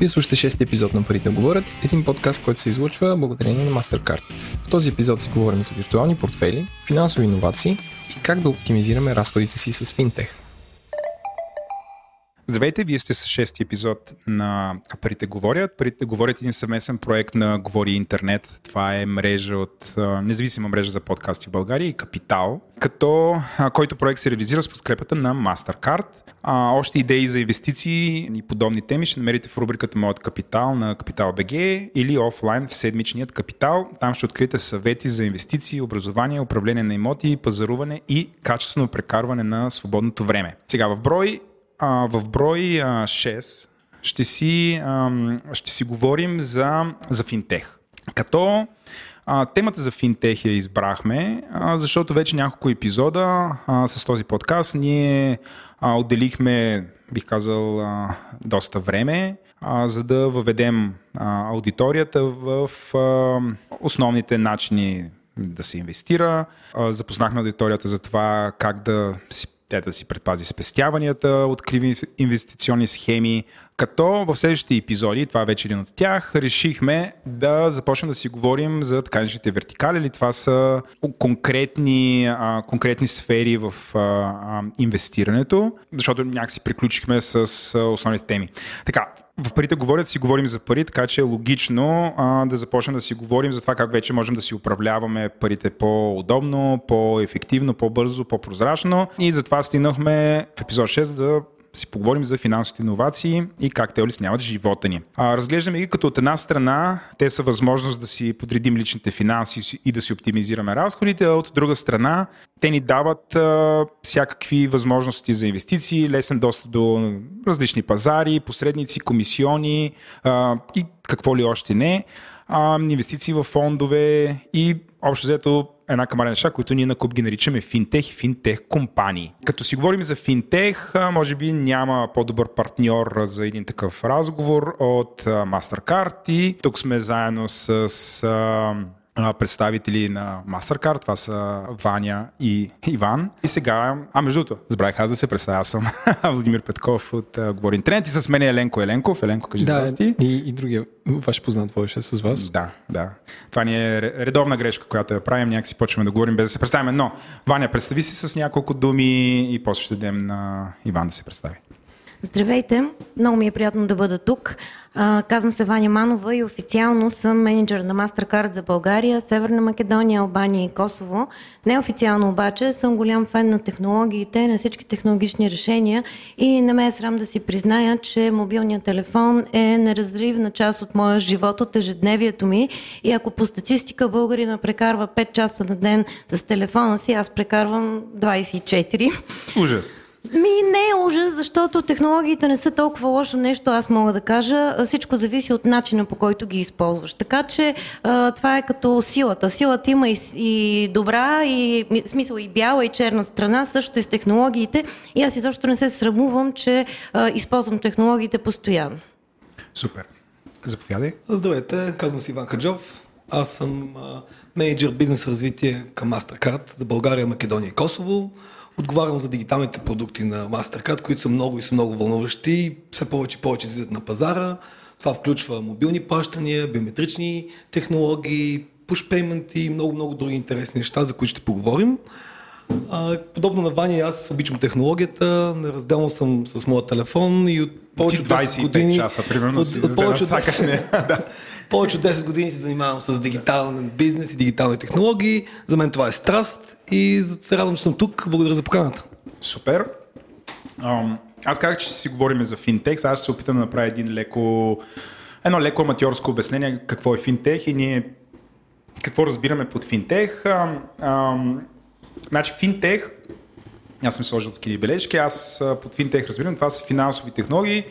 Вие слушате шести епизод на Парите говорят, един подкаст, който се излучва благодарение на MasterCard. В този епизод си говорим за виртуални портфели, финансови иновации и как да оптимизираме разходите си с финтех. Здравейте, вие сте с шести епизод на Парите говорят. Парите говорят един съвместен проект на Говори Интернет. Това е мрежа от независима мрежа за подкасти в България и Капитал, като който проект се реализира с подкрепата на MasterCard. А, още идеи за инвестиции и подобни теми ще намерите в рубриката Моят капитал на Капитал БГ или офлайн в седмичният капитал. Там ще откриете съвети за инвестиции, образование, управление на имоти, пазаруване и качествено прекарване на свободното време. Сега в брой а, в брой а, 6 ще си, а, ще си говорим за, за финтех. Като а, темата за финтех я избрахме, а, защото вече няколко епизода а, с този подкаст ние а, отделихме, бих казал, а, доста време, а, за да въведем а, аудиторията в а, основните начини да се инвестира. А, запознахме аудиторията за това как да си тя да си предпази спестяванията от криви инвестиционни схеми, като в следващите епизоди, това е вече един от тях, решихме да започнем да си говорим за така наречените вертикали, или това са конкретни, а, конкретни сфери в а, а, инвестирането, защото някакси приключихме с а, основните теми. Така, в парите говорят, си говорим за пари, така че е логично а, да започнем да си говорим за това как вече можем да си управляваме парите по-удобно, по-ефективно, по-бързо, по-прозрачно. И затова стигнахме в епизод 6 да си поговорим за финансовите иновации и как те улесняват живота ни. А, разглеждаме ги като от една страна, те са възможност да си подредим личните финанси и да си оптимизираме разходите, а от друга страна, те ни дават а, всякакви възможности за инвестиции, лесен достъп до различни пазари, посредници, комисиони а, и какво ли още не, а, инвестиции в фондове и общо взето една камара неща, които ние на Куп ги наричаме финтех и финтех компании. Като си говорим за финтех, може би няма по-добър партньор за един такъв разговор от MasterCard и тук сме заедно с представители на MasterCard, това са Ваня и Иван. И сега, а между другото, забравих аз да се представя, аз съм Владимир Петков от uh, Говори Интернет и с мен е Еленко Еленков. Еленко, кажи да, здрасти. И, и другия ваш познат водеше с вас. Да, да. Това ни е редовна грешка, която я правим, някакси почваме да говорим без да се представяме. Но, Ваня, представи си с няколко думи и после ще дадем на Иван да се представи. Здравейте, много ми е приятно да бъда тук. Казвам се Ваня Манова и официално съм менеджер на MasterCard за България, Северна Македония, Албания и Косово. Неофициално обаче съм голям фен на технологиите, на всички технологични решения и не ме е срам да си призная, че мобилният телефон е неразривна част от моя живот, от ежедневието ми и ако по статистика българина прекарва 5 часа на ден с телефона си, аз прекарвам 24. Ужас. Ми не е ужас, защото технологиите не са толкова лошо нещо, аз мога да кажа. Всичко зависи от начина по който ги използваш. Така че а, това е като силата. Силата има и, и добра, и смисъл и бяла, и черна страна, също и с технологиите. И аз изобщо не се срамувам, че а, използвам технологиите постоянно. Супер. Заповядай. Здравейте, казвам се Иван Хаджов. Аз съм а, менеджер бизнес развитие към MasterCard за България, Македония и Косово. Отговарям за дигиталните продукти на MasterCard, които са много и са много вълнуващи все повече и повече излизат на пазара. Това включва мобилни плащания, биометрични технологии, push payment и много-много други интересни неща, за които ще поговорим. А, подобно на Ваня, аз обичам технологията, неразделно съм с моя телефон и от повече от 25 години, часа, примерно, от, си от, повече от 10, повече от 10 години се занимавам с дигитален бизнес и дигитални технологии. За мен това е страст и се радвам, че съм тук. Благодаря за поканата. Супер. Um, аз казах, че си говорим за финтех. Аз ще се опитам да направя един леко, едно леко аматьорско обяснение какво е финтех и ние какво разбираме под финтех. Um, um, значи финтех, аз съм сложил такива бележки, аз под финтех разбирам, това са финансови технологии,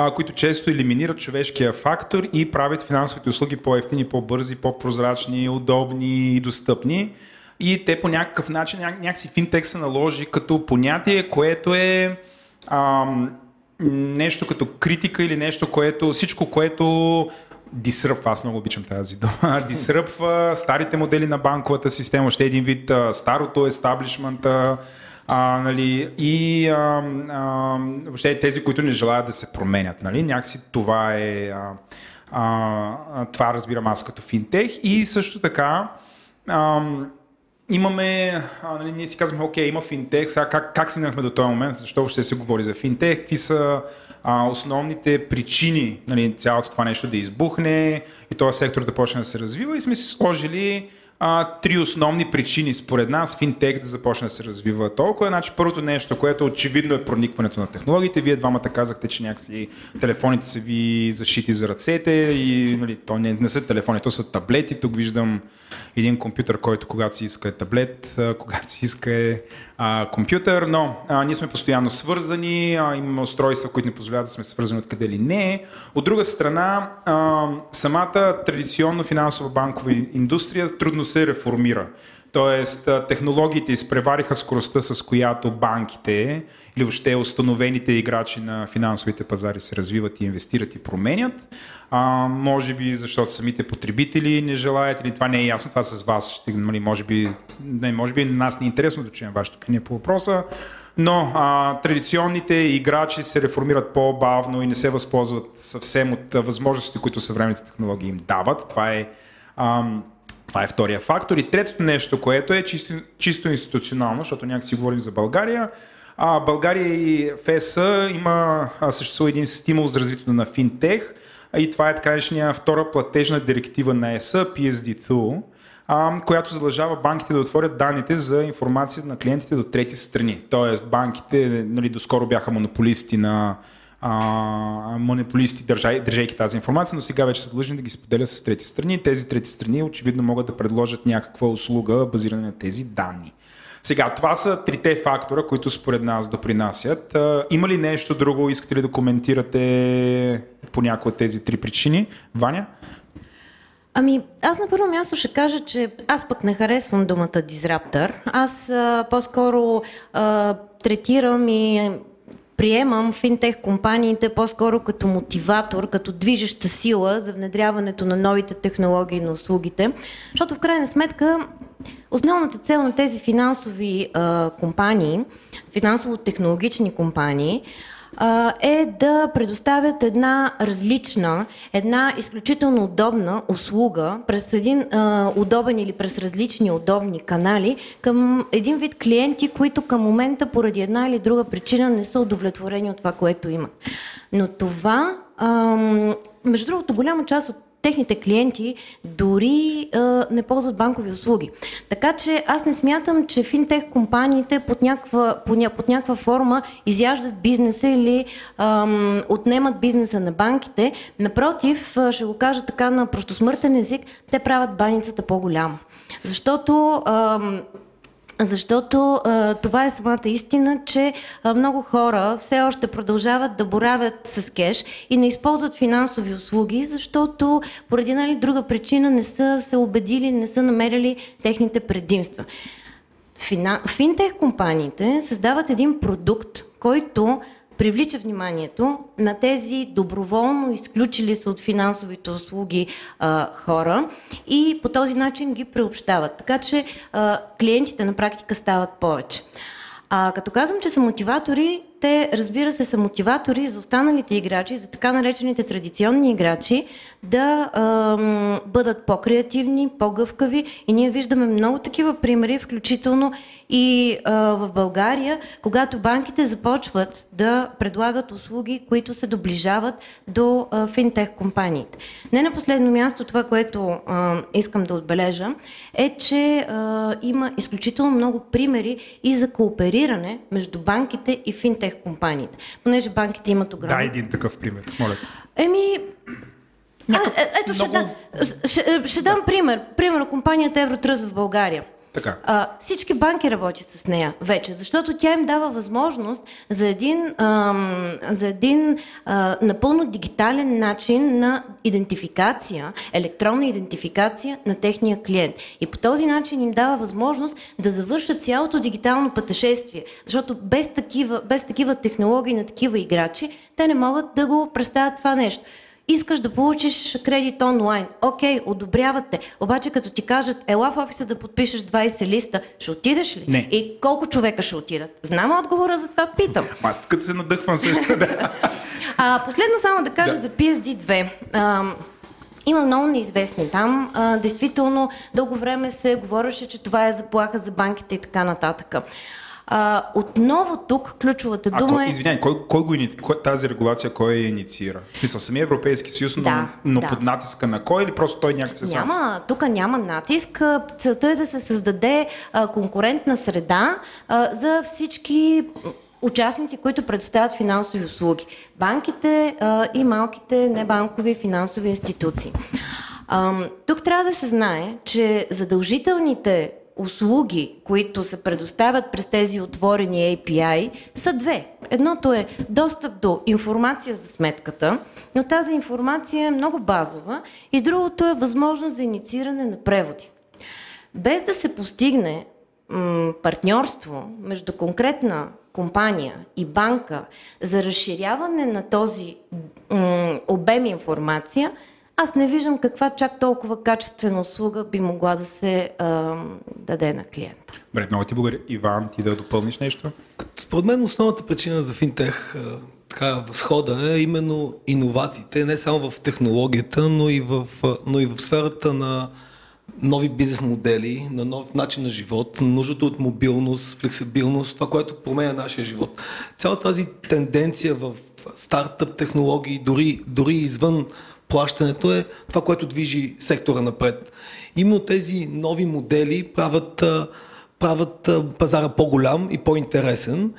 а, които често елиминират човешкия фактор и правят финансовите услуги по-ефтини, по-бързи, по-прозрачни, удобни и достъпни. И те по някакъв начин, ня- някакси финтек се наложи като понятие, което е ам, нещо като критика или нещо, което, всичко, което дисръпва, аз много обичам тази дума, дисръпва старите модели на банковата система, още един вид старото естаблишмента, А, нали, и а, а, въобще тези, които не желаят да се променят. Нали, някакси това е... А, а, това разбирам аз като финтех. И също така а, имаме, а, нали, ние си казваме, окей, има финтех, сега как, как стигнахме до този момент, защо ще се говори за финтех, какви са а, основните причини нали, цялото това нещо да избухне и този сектор да почне да се развива и сме си сложили а, три основни причини според нас финтех да започне да се развива толкова. Значи първото нещо, което очевидно е проникването на технологиите. Вие двамата казахте, че някакси телефоните са ви защити за ръцете и нали, то не, не са телефони, то са таблети. Тук виждам един компютър, който когато си иска е таблет, когато си иска е а, компютър, но а, ние сме постоянно свързани, а, имаме устройства, които не позволяват да сме свързани откъде ли не. От друга страна, а, самата традиционно финансова банкова индустрия трудно се реформира. Тоест, технологиите изпревариха скоростта, с която банките или въобще установените играчи на финансовите пазари се развиват и инвестират и променят. А, може би защото самите потребители не желаят или това не е ясно, това с вас ще, нали, може би, не, може би на нас не е интересно да чуем вашето мнение по въпроса, но а, традиционните играчи се реформират по-бавно и не се възползват съвсем от възможностите, които съвременните технологии им дават. Това е ам, това е втория фактор. И третото нещо, което е чисто, чисто институционално, защото някак си говорим за България. А, България и ФС има, а, съществува един стимул за развитието на финтех и това е така наречения втора платежна директива на ЕС, PSD2, а, която задължава банките да отворят данните за информация на клиентите до трети страни. Тоест банките нали, доскоро бяха монополисти на а, монополисти, държай, държайки тази информация, но сега вече са длъжни да ги споделят с трети страни. Тези трети страни очевидно могат да предложат някаква услуга, базирана на тези данни. Сега, това са трите фактора, които според нас допринасят. Има ли нещо друго, искате ли да коментирате по някои от тези три причини? Ваня? Ами, аз на първо място ще кажа, че аз пък не харесвам думата дизраптор. Аз а, по-скоро а, третирам и приемам финтех компаниите по-скоро като мотиватор, като движеща сила за внедряването на новите технологии на услугите, защото в крайна сметка основната цел на тези финансови а, компании, финансово-технологични компании, е да предоставят една различна, една изключително удобна услуга през един а, удобен или през различни удобни канали към един вид клиенти, които към момента поради една или друга причина не са удовлетворени от това, което имат. Но това, а, между другото, голяма част от техните клиенти дори а, не ползват банкови услуги. Така че аз не смятам, че финтех компаниите под някаква, под някаква форма изяждат бизнеса или ам, отнемат бизнеса на банките. Напротив, ще го кажа така на простосмъртен език, те правят баницата по-голяма. Защото ам, защото а, това е самата истина, че а, много хора все още продължават да боравят с кеш и не използват финансови услуги, защото поради една или друга причина не са се убедили, не са намерили техните предимства. Финтех компаниите създават един продукт, който привлича вниманието на тези доброволно изключили се от финансовите услуги а, хора и по този начин ги преобщават. Така че а, клиентите на практика стават повече. А като казвам, че са мотиватори, те разбира се са мотиватори за останалите играчи, за така наречените традиционни играчи, да а, бъдат по-креативни, по-гъвкави и ние виждаме много такива примери, включително и а, в България, когато банките започват да предлагат услуги, които се доближават до а, финтех компаниите. Не на последно място това, което а, искам да отбележа, е, че а, има изключително много примери и за коопериране между банките и финтех компаниите. Понеже банките имат огромно... Да, един такъв пример, моля. Еми, Някакъв, а, ето, много... ще, дам, ще, ще дам пример. Примерно компанията Евротръз в България. Така. А, всички банки работят с нея вече, защото тя им дава възможност за един, ам, за един а, напълно дигитален начин на идентификация, електронна идентификация на техния клиент. И по този начин им дава възможност да завършат цялото дигитално пътешествие, защото без такива, без такива технологии на такива играчи, те не могат да го представят това нещо. Искаш да получиш кредит онлайн. Окей, одобрявате. Обаче като ти кажат, ела в офиса да подпишеш 20 листа, ще отидеш ли? Не. И колко човека ще отидат? Знам отговора, за това питам. Аз като се надъхвам също. Да. А, последно само да кажа Да. за PSD2. А, има много неизвестни там. А, действително, дълго време се говореше, че това е заплаха за банките и така нататък. А, отново тук ключовата А, дума кой, е... извиняй, кой, кой го кой, тази регулация кой я инициира? В смисъл, самия Европейски съюз, но, Да, но да. под натиска на кой или просто той някак се сам? Няма, тук няма натиск. А, Целта е да се създаде а, конкурентна среда а, за всички участници, които предоставят финансови услуги. Банките а, и малките небанкови финансови институции. Ам, тук трябва да се знае, че задължителните услуги, които се предоставят през тези отворени API, са две. Едното е достъп до информация за сметката, но тази информация е много базова и другото е възможност за иницииране на преводи. Без да се постигне м, партньорство между конкретна компания и банка за разширяване на този м, обем информация, аз не виждам каква чак толкова качествена услуга би могла да се а, даде на клиента. Добре, много ти благодаря. Иван, ти да допълниш нещо? Според мен основната причина за финтех така, възхода е именно иновациите, не само в технологията, но и в, но и в сферата на нови бизнес модели, на нов начин на живот, нуждата от мобилност, флексибилност, това, което променя нашия живот. Цялата тази тенденция в стартъп технологии, дори, дори извън плащането е това, което движи сектора напред. Именно тези нови модели правят правят пазара по-голям и по-интересен.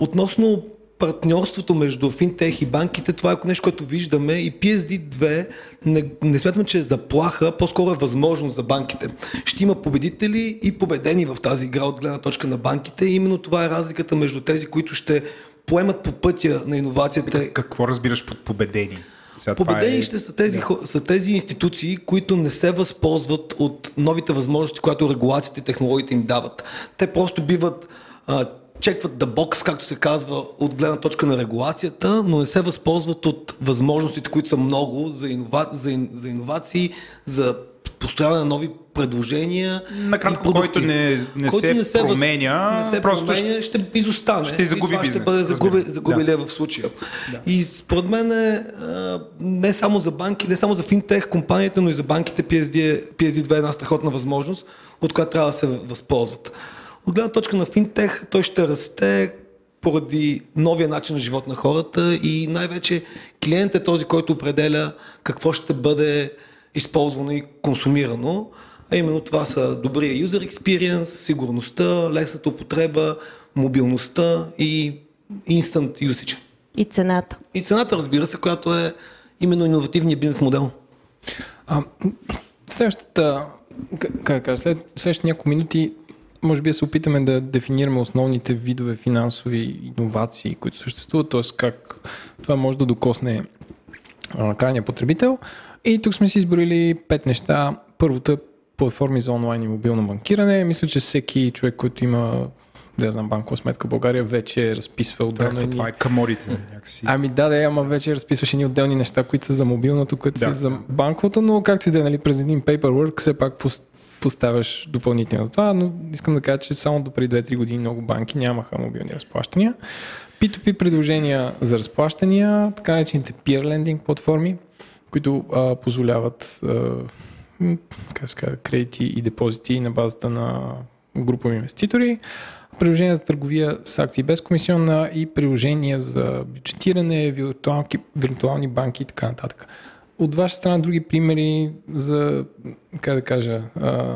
Относно партньорството между финтех и банките, това е нещо, което виждаме и PSD2 не, не смятаме, че е заплаха, по-скоро е възможност за банките. Ще има победители и победени в тази игра от гледна точка на банките и именно това е разликата между тези, които ще поемат по пътя на иновацията Какво разбираш под победени? Сега това Победени е- са тези, да. са тези институции, които не се възползват от новите възможности, които регулациите и технологиите им дават. Те просто биват а, чекват да бокс, както се казва, от гледна точка на регулацията, но не се възползват от възможностите, които са много за, инова, за, ин, за иновации, за построяване на нови предложения. Накратко, който не- не се въз- променя, не се просто променя, ще изостане. ще загуби и това ще бизнес, бъде загуби, загубилия в случая. И според мен е, не само за банки, не само за финтех компаниите, но и за банките PSD, е- PSD2 е една страхотна възможност, от която трябва да се възползват. От гледна точка на финтех, той ще расте поради новия начин на живот на хората и най-вече клиент е този, който определя какво ще бъде използвано и консумирано. А именно това са добрия user experience, сигурността, лесната употреба, мобилността и instant usage. И цената. И цената, разбира се, която е именно иновативният бизнес модел. А, следващата, как кажа, след следващите няколко минути може би да се опитаме да дефинираме основните видове финансови иновации, които съществуват, т.е. как това може да докосне а, крайния потребител. И тук сме си изборили пет неща. Първото е платформи за онлайн и мобилно банкиране. Мисля, че всеки човек, който има да знам, банкова сметка в България, вече разписва отделно. Едни- това е каморите, нали, някакси. Ами да, да, ама вече разписваш едни отделни неща, които са за мобилното, които Да, са за да. банковото, но както и да е, нали, през един paperwork все пак пос- поставяш допълнително за това, но искам да кажа, че само до преди 2-3 години много банки нямаха мобилни разплащания. P2P предложения за разплащания, така наречените peer lending платформи, които а, позволяват а, как се казва, кредити и депозити на базата на групови инвеститори, приложения за търговия с акции без комисионна и приложения за бюджетиране, виртуални, виртуални банки и така нататък. От ваша страна други примери за, как да кажа, а,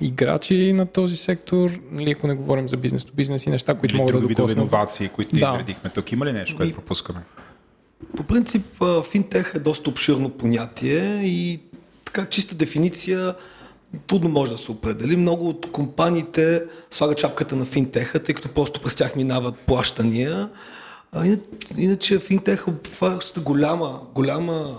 играчи на този сектор, нали, ако не говорим за бизнес до бизнес и неща, които Или могат да докоснат. иновации, които Да. изредихме тук. Има ли нещо, което пропускаме? По принцип, финтех е доста обширно понятие и така чиста дефиниция трудно може да се определи. Много от компаниите слагат чапката на финтеха, тъй като просто през тях минават плащания. А иначе, финтех обхваща голяма, голяма,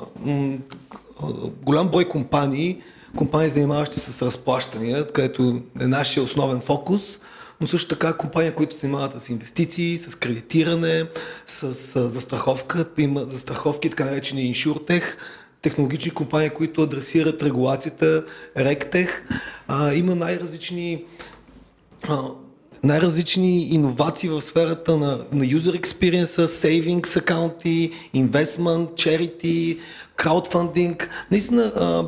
голям брой компании, компании занимаващи се с разплащания, където е нашия основен фокус, но също така компания, които се занимават с инвестиции, с кредитиране, с, с застраховка, има застраховки, така наречени иншуртех, технологични компании, които адресират регулацията, ректех. А, има най-различни а, най-различни иновации в сферата на, на user experience, savings акаунти, investment, charity, краудфандинг. Наистина, а,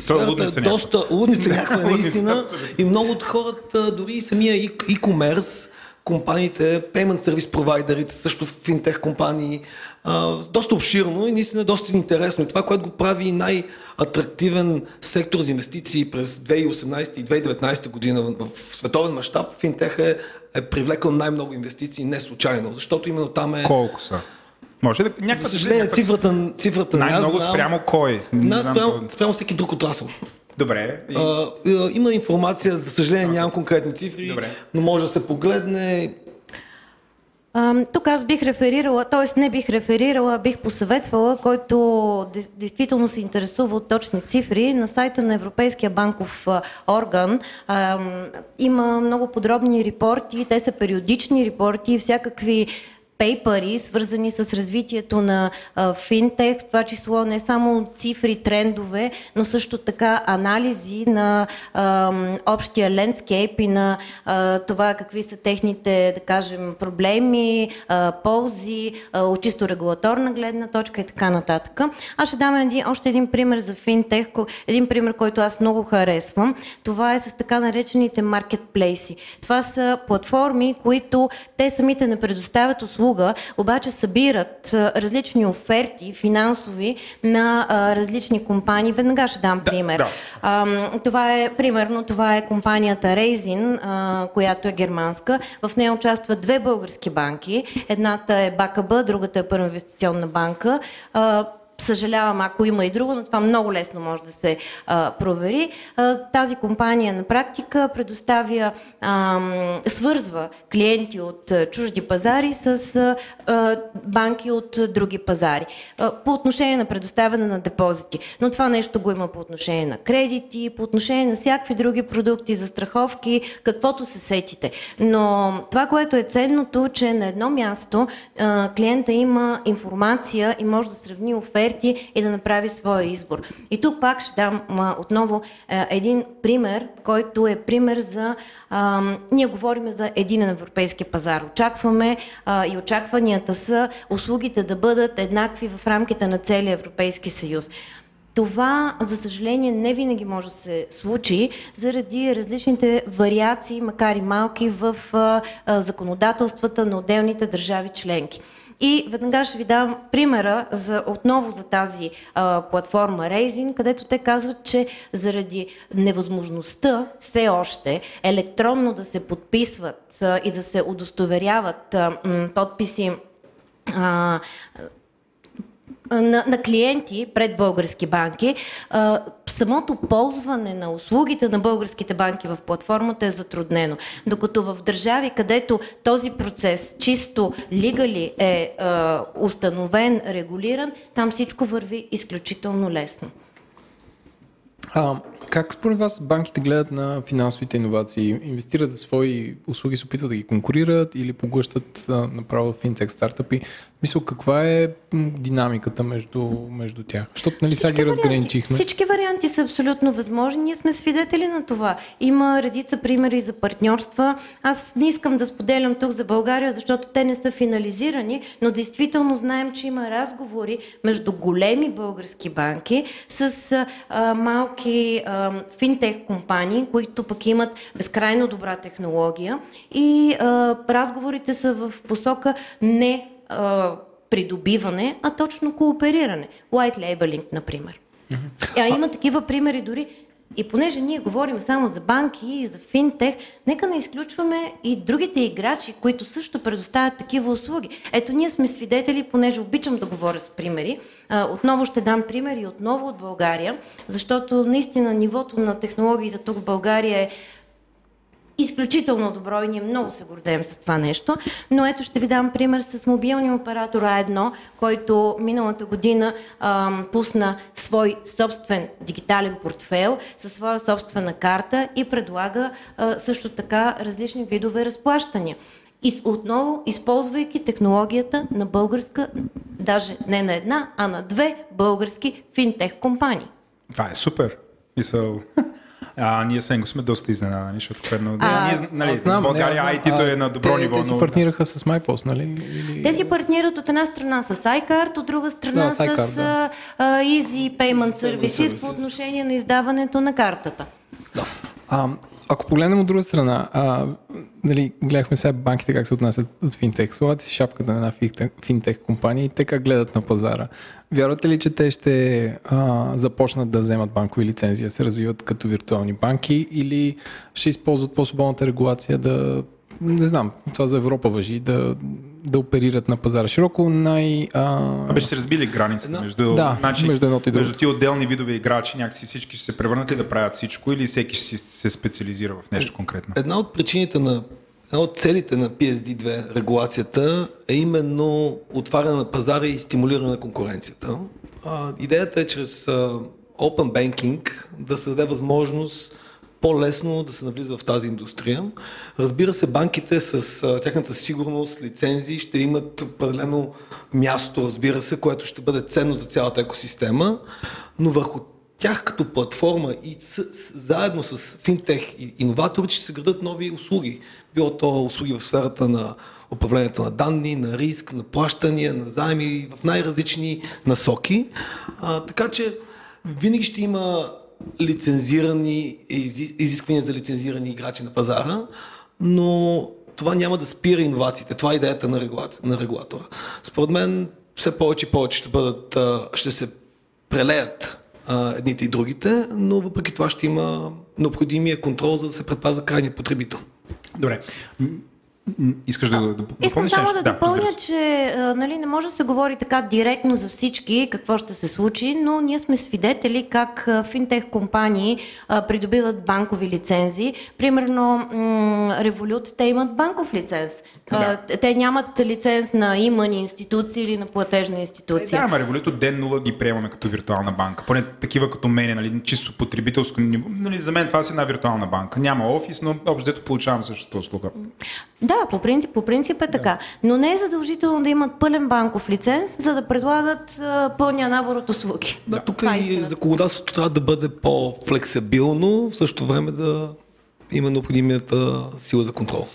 сферата е доста лудница някаква, наистина. и много от хората, дори и самия e-commerce, компаниите, payment service провайдерите, също финтех компании, а, доста обширно и наистина доста интересно. И това, което го прави най-атрактивен сектор за инвестиции през 2018 и 2019 година в световен мащаб, финтех е, е привлекал най-много инвестиции не случайно, защото именно там е... Колко са? Може да някаква... За съжаление, цифрата, цифрата Най-много спрямо кой? Не, спрямо, спрямо всеки друг отрасъл. Добре. И... А, има информация, за съжаление нямам конкретни цифри, Добре. но може да се погледне. Тук аз бих реферирала, т.е. не бих реферирала, бих посъветвала, който действително се интересува от точни цифри. На сайта на Европейския банков орган има много подробни репорти, те са периодични репорти, всякакви пейпери, свързани с развитието на финтех, това число не само цифри, трендове, но също така анализи на а, общия лендскейп и на а, това какви са техните, да кажем, проблеми, а, ползи, а, от чисто регулаторна гледна точка и така нататък. Аз ще дам един, още един пример за финтех, един пример, който аз много харесвам. Това е с така наречените маркетплейси. Това са платформи, които те самите не предоставят услуги услуга, обаче събират различни оферти финансови на различни компании. Веднага ще дам пример. Да, да. Това е, примерно, това е компанията Raisin, която е германска. В нея участват две български банки. Едната е БКБ, другата е Първа инвестиционна банка съжалявам, ако има и друго, но това много лесно може да се а, провери. А, тази компания на практика предоставя, а, свързва клиенти от чужди пазари с а, банки от други пазари. А, по отношение на предоставяне на депозити. Но това нещо го има по отношение на кредити, по отношение на всякакви други продукти, за страховки, каквото се сетите. Но това, което е ценното, че на едно място а, клиента има информация и може да сравни оферти експерти и да направи своя избор. И тук пак ще дам отново един пример, който е пример за... Ние говорим за един европейски пазар. Очакваме и очакванията са услугите да бъдат еднакви в рамките на целия Европейски съюз. Това, за съжаление, не винаги може да се случи заради различните вариации, макар и малки, в законодателствата на отделните държави членки. И веднага ще ви дам примера за, отново за тази а, платформа Raising, където те казват, че заради невъзможността все още електронно да се подписват а, и да се удостоверяват а, м, подписи а, на, на клиенти пред български банки, а, самото ползване на услугите на българските банки в платформата е затруднено. Докато в държави, където този процес чисто лигали е а, установен, регулиран, там всичко върви изключително лесно. А, как според вас банките гледат на финансовите иновации? Инвестират за свои услуги, се опитват да ги конкурират или поглъщат а, направо финтек стартъпи? Мисля, каква е динамиката между, между тях? Защото нали сега ги разграничихме. Всички варианти са абсолютно възможни. Ние сме свидетели на това. Има редица примери за партньорства. Аз не искам да споделям тук за България, защото те не са финализирани, но действително знаем, че има разговори между големи български банки с а, малки а, финтех компании, които пък имат безкрайно добра технология и а, разговорите са в посока не а, придобиване, а точно коопериране. White labeling, например. Mm-hmm. А има такива примери дори. И понеже ние говорим само за банки и за финтех, нека не изключваме и другите играчи, които също предоставят такива услуги. Ето ние сме свидетели, понеже обичам да говоря с примери. Отново ще дам примери отново от България, защото наистина нивото на технологиите тук в България е изключително добро и ние много се гордеем с това нещо. Но ето ще ви дам пример с мобилния оператор А1, който миналата година а, пусна свой собствен дигитален портфел със своя собствена карта и предлага а, също така различни видове разплащания. И отново, използвайки технологията на българска, даже не на една, а на две български финтех компании. Това е супер. Мисъл, а, ние сега сме доста изненадани, защото предно... А, ние, нали, Аз знам, България не, знам. Е на добро те, ниво. Те си но- партнираха с MyPost, нали? Или... Те си партнират от една страна с iCard, от друга страна Да, с iCard, с да. а, Easy Payment Services Services. по отношение на издаването на картата. А, ако погледнем от друга страна, а, нали, гледахме сега банките как се отнасят от финтех. Слагат си шапката на една финтех, компания и те как гледат на пазара. Вярвате ли, че те ще а, започнат да вземат банкови лицензии, да се развиват като виртуални банки или ще използват по-свободната регулация да не знам, това за Европа въжи, да, да оперират на пазара широко. Най, а... Абе ще се разбили границата между, Да, между едното и между ти отделни видове играчи, някакси всички ще се превърнат ли да правят всичко или всеки ще си- се специализира в нещо конкретно? Една от причините на Една от целите на PSD2 регулацията е именно отваряне на пазара и стимулиране на конкуренцията. А, идеята е чрез а, Open Banking да се даде възможност по-лесно да се навлиза в тази индустрия. Разбира се, банките с а, тяхната сигурност, лицензии ще имат определено място, разбира се, което ще бъде ценно за цялата екосистема, но върху тях като платформа и с, с, заедно с финтех и иноваторите ще се градат нови услуги. Било то услуги в сферата на управлението на данни, на риск, на плащания, на заеми в най-различни насоки. А, така че винаги ще има лицензирани, изи- изисквания за лицензирани играчи на пазара, но това няма да спира иновациите. Това е идеята на, регулация, на регулатора. Според мен все повече и повече ще бъдат, ще се прелеят едните и другите, но въпреки това ще има необходимия контрол, за да се предпазва крайния потребител. Добре. Искаш да, да допълниш Искам само нещо? да допълня, се. че а, нали, не може да се говори така директно за всички какво ще се случи, но ние сме свидетели как финтех компании а, придобиват банкови лицензии. Примерно Revolut, те имат банков лиценз. А, те нямат лиценз на имани институции или на платежна Е, институция. да, ама Револют от ден нула ги приемаме като виртуална банка. Поне такива като мене, нали, чисто потребителско ниво. Нали, за мен това си една виртуална банка. Няма офис, но общо получавам същата услуга. Да, по принцип, по принцип е така. Но не е задължително да имат пълен банков лиценз, за да предлагат а, пълния набор от услуги. Да, тук Това е и законодателството трябва да бъде по-флексибилно, в същото време да има необходимата сила за контрол.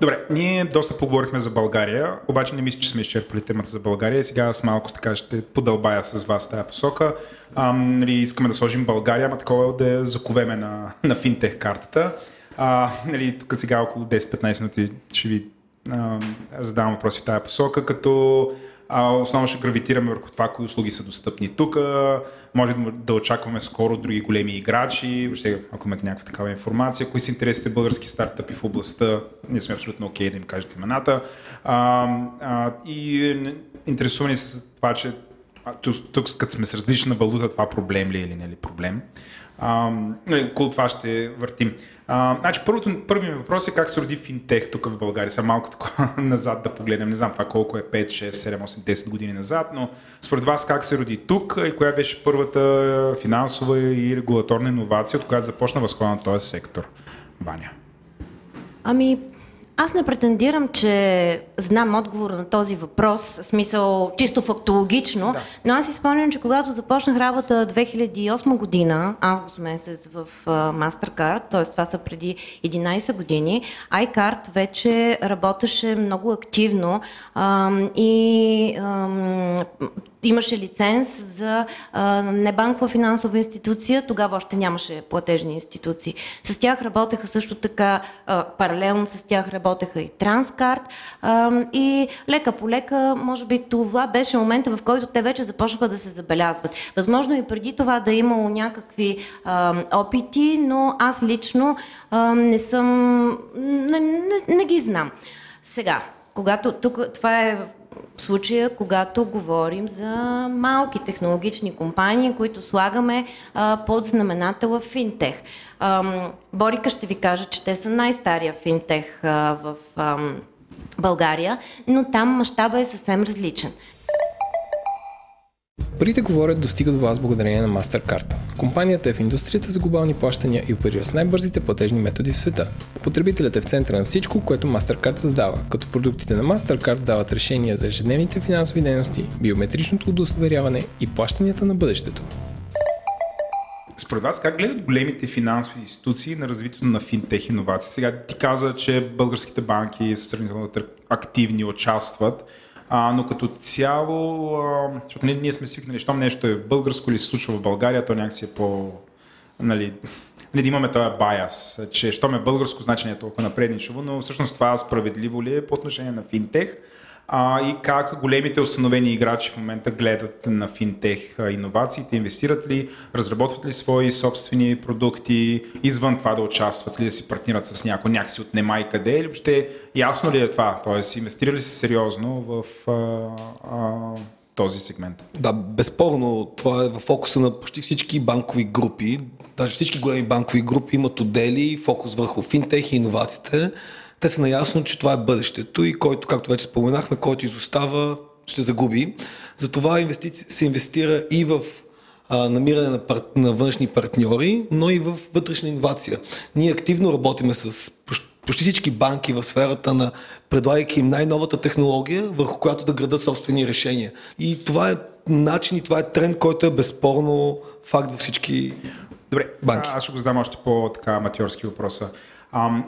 Добре, ние доста поговорихме за България, обаче не мисля, че сме изчерпали темата за България. Сега аз малко така ще подълбая с вас в тази посока. Ам, нали, искаме да сложим България, ама такова да я заковеме на, на финтех картата. А, нали, тук сега около 10-15 минути ще ви а, задавам въпроси в тази посока, като а, основно ще гравитираме върху това, кои услуги са достъпни тук. Може да, очакваме скоро други големи играчи, въобще, ако имате някаква такава информация, кои са интересите български стартъпи в областта. Ние сме абсолютно окей да им кажете имената. А, а, и интересувани с това, че тук, тук като сме с различна валута, това проблем ли е или не е ли проблем. А, нали, около това ще въртим. А, значи, първото, първият въпрос е как се роди финтех тук в България. Сега малко такова назад да погледнем. Не знам това колко е 5, 6, 7, 8, 10 години назад, но според вас как се роди тук и коя беше първата финансова и регулаторна иновация, от която започна възхода на този сектор? Баня. Ами, аз не претендирам, че знам отговора на този въпрос, в смисъл чисто фактологично, да. но аз си спомням, че когато започнах работа 2008 година, август месец в uh, MasterCard, т.е. това са преди 11 години, iCard вече работеше много активно ам, и ам, имаше лиценз за а, небанкова финансова институция, тогава още нямаше платежни институции. С тях работеха също така, паралелно с тях работеха и Транскарт и лека по лека, може би това беше момента, в който те вече започнаха да се забелязват. Възможно и преди това да е имало някакви опити, но аз лично не съм, не, не, не ги знам. Сега, когато тук, това е Случая, когато говорим за малки технологични компании, които слагаме а, под знаменател финтех. Ам, Борика ще ви каже, че те са най-стария финтех а, в ам, България, но там мащаба е съвсем различен. Парите говорят достига до вас благодарение на MasterCard. Компанията е в индустрията за глобални плащания и оперира с най-бързите платежни методи в света. Потребителят е в центъра на всичко, което MasterCard създава, като продуктите на MasterCard дават решения за ежедневните финансови дейности, биометричното удостоверяване и плащанията на бъдещето. Според вас как гледат големите финансови институции на развитието на финтех иновации? Сега ти каза, че българските банки са сравнително активни, участват. А, но като цяло, а, защото ние, ние сме свикнали, щом нещо е българско или се случва в България, то някакси е по... Нали, нали, да имаме този баяс, че щом е българско, значи не е толкова напредничево, но всъщност това справедливо ли е по отношение на финтех? А, и как големите установени играчи в момента гледат на финтех иновациите, инвестират ли, разработват ли свои собствени продукти, извън това да участват ли, да си партнират с някой, някакси от нема и къде, или въобще ясно ли е това, т.е. инвестирали ли се сериозно в а, а, този сегмент? Да, безспорно това е в фокуса на почти всички банкови групи, даже всички големи банкови групи имат отдели, фокус върху финтех и иновациите те са наясно, че това е бъдещето и който, както вече споменахме, който изостава, ще загуби. Затова инвестици... се инвестира и в а, намиране на, пар... на външни партньори, но и в вътрешна инновация. Ние активно работиме с почти всички банки в сферата на предлагайки им най-новата технология, върху която да градат собствени решения. И това е начин и това е тренд, който е безспорно факт във всички Добре, банки. аз ще го задам още по-така аматьорски въпроса.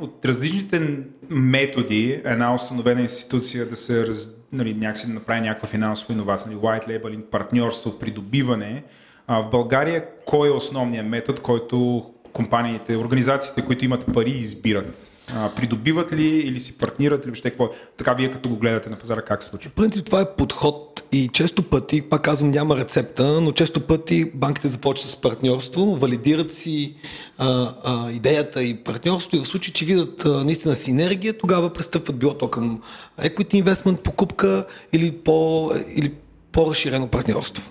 От различните методи една установена институция да се раз, нали, някакси да направи някаква финансова иновация, нали, white labeling, партньорство, придобиване, а, в България кой е основният метод, който компаниите, организациите, които имат пари, избират? А, придобиват ли или си партнират или въобще какво? Така вие като го гледате на пазара, как се случва? В принцип това е подход и често пъти, пак казвам, няма рецепта, но често пъти банките започват с партньорство, валидират си а, а, идеята и партньорство и в случай, че видят а, наистина синергия, тогава пристъпват било то към equity investment, покупка или, по, или по-разширено партньорство.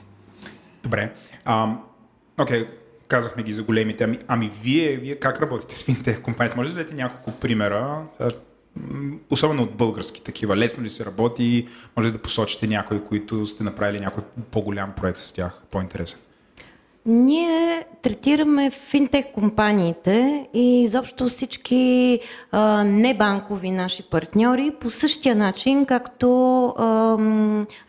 Добре. Окей, okay казахме ги за големите. Ами, ами вие, вие как работите с финтех компанията? Може да дадете няколко примера? Особено от български такива. Лесно ли се работи? Може да посочите някои, които сте направили някой по-голям проект с тях, по-интересен? Ние третираме финтех компаниите и изобщо всички а, небанкови наши партньори по същия начин, както а,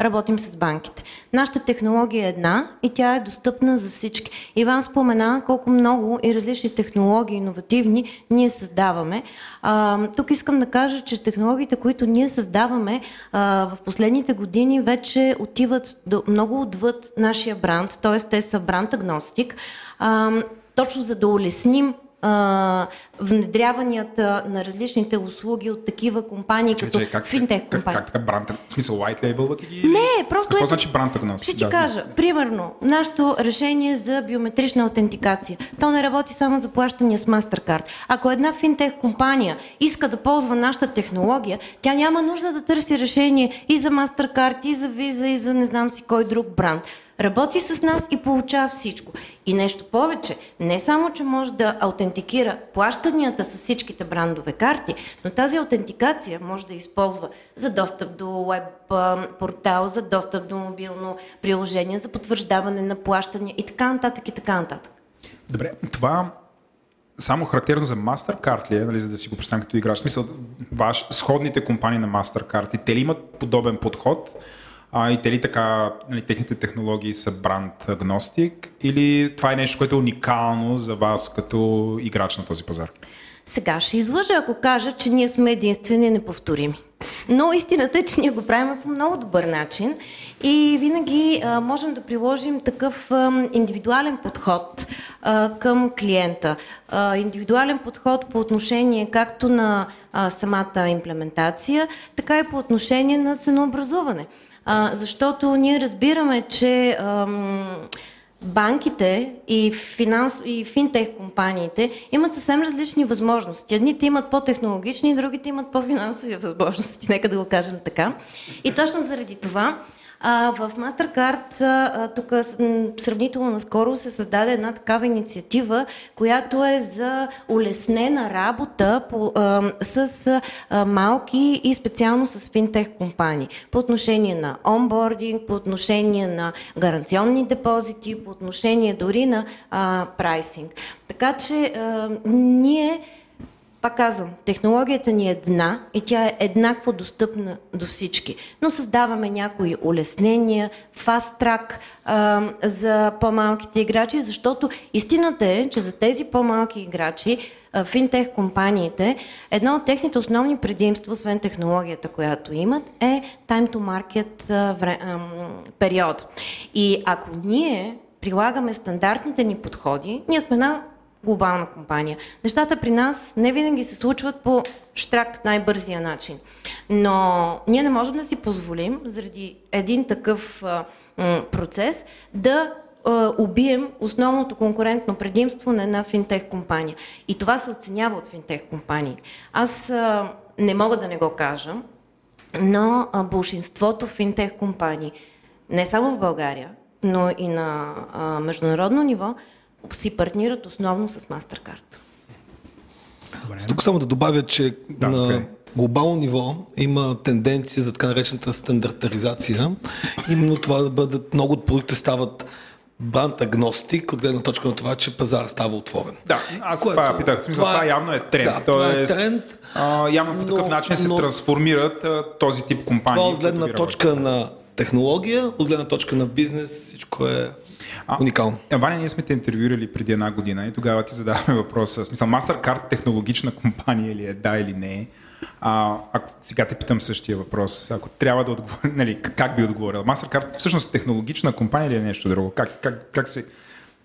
работим с банките. Нашата технология е една и тя е достъпна за всички. Иван спомена колко много и различни технологии, иновативни, ние създаваме. А, тук искам да кажа, че технологиите, които ние създаваме а, в последните години вече отиват до, много отвъд нашия бранд, т.е. те са бранд агностик, а, точно за да улесним а, внедряванията на различните услуги от такива компании, че, като че, как, финтех компании. Как, как, как бранд, в смисъл white label ги? Не, просто Какво е, значи бранд агностик? Ще ти да, кажа, да. примерно, нашето решение за биометрична аутентикация, то не работи само за плащания с MasterCard. Ако една финтех компания иска да ползва нашата технология, тя няма нужда да търси решение и за MasterCard, и за Visa, и за не знам си кой друг бранд работи с нас и получава всичко. И нещо повече, не само, че може да аутентикира плащанията с всичките брандове карти, но тази аутентикация може да използва за достъп до веб портал, за достъп до мобилно приложение, за потвърждаване на плащания и така нататък и така нататък. Добре, това само характерно за MasterCard ли е, нали, за да си го представям като играч? В смисъл, ваш, сходните компании на MasterCard, те ли имат подобен подход? А, и те ли така, нали, техните технологии са бранд агностик или това е нещо, което е уникално за вас като играч на този пазар? Сега ще излъжа, ако кажа, че ние сме единствени и неповторими. Но истината е, че ние го правим по много добър начин и винаги а, можем да приложим такъв а, индивидуален подход а, към клиента. А, индивидуален подход по отношение както на а, самата имплементация, така и по отношение на ценообразуване а, защото ние разбираме, че ам, банките и, финанс... и финтех компаниите имат съвсем различни възможности. Едните имат по-технологични, другите имат по-финансови възможности, нека да го кажем така. И точно заради това а, в MasterCard а, тук сравнително наскоро се създаде една такава инициатива, която е за улеснена работа по, а, с а, малки и специално с финтех компании. По отношение на онбординг, по отношение на гаранционни депозити, по отношение дори на а, прайсинг. Така че а, ние пак казвам, технологията ни е една и тя е еднакво достъпна до всички. Но създаваме някои улеснения, фаст трак за по-малките играчи, защото истината е, че за тези по-малки играчи, финтех компаниите, едно от техните основни предимства, освен технологията, която имат, е time to market период. И ако ние прилагаме стандартните ни подходи, ние сме една глобална компания. Нещата при нас не винаги се случват по штрак най-бързия начин. Но ние не можем да си позволим, заради един такъв а, процес, да а, убием основното конкурентно предимство на една финтех компания. И това се оценява от финтех компании. Аз а, не мога да не го кажа, но а, большинството финтех компании, не само в България, но и на а, международно ниво, си партнират основно с MasterCard. Добре. Тук само да добавя, че да, на спре. глобално ниво има тенденция за така наречената стандартаризация. Именно това да бъдат, много от продуктите стават бранд агностик, от гледна точка на това, че пазар става отворен. Да, аз което, това питах. Смисъл, това, това явно е тренд. Да, това е тренд. А, явно по такъв начин се но, трансформират а, този тип компании. Това от гледна точка на технология, от гледна точка на бизнес, всичко е а, Уникално. Ваня, ние сме те интервюирали преди една година и тогава ти задаваме въпроса. Смисъл, MasterCard технологична компания ли е, да или не? А, ако сега те питам същия въпрос, ако трябва да отговоря, нали, как би отговорил? MasterCard всъщност технологична компания или е нещо друго? Как, как, как се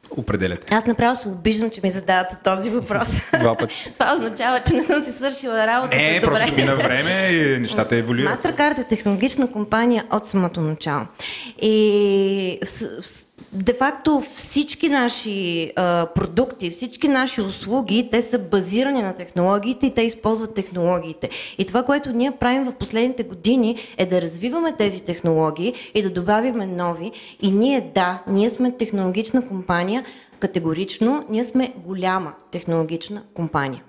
определяте? Аз направо се обиждам, че ми задавате този въпрос. Два пъти. Това означава, че не съм си свършила работа. Не, добре. просто мина време и нещата еволюират. MasterCard е технологична компания от самото начало. И в, в, де-факто всички наши а, продукти, всички наши услуги, те са базирани на технологиите и те използват технологиите. И това, което ние правим в последните години е да развиваме тези технологии и да добавиме нови. И ние, да, ние сме технологична компания, категорично, ние сме голяма технологична компания.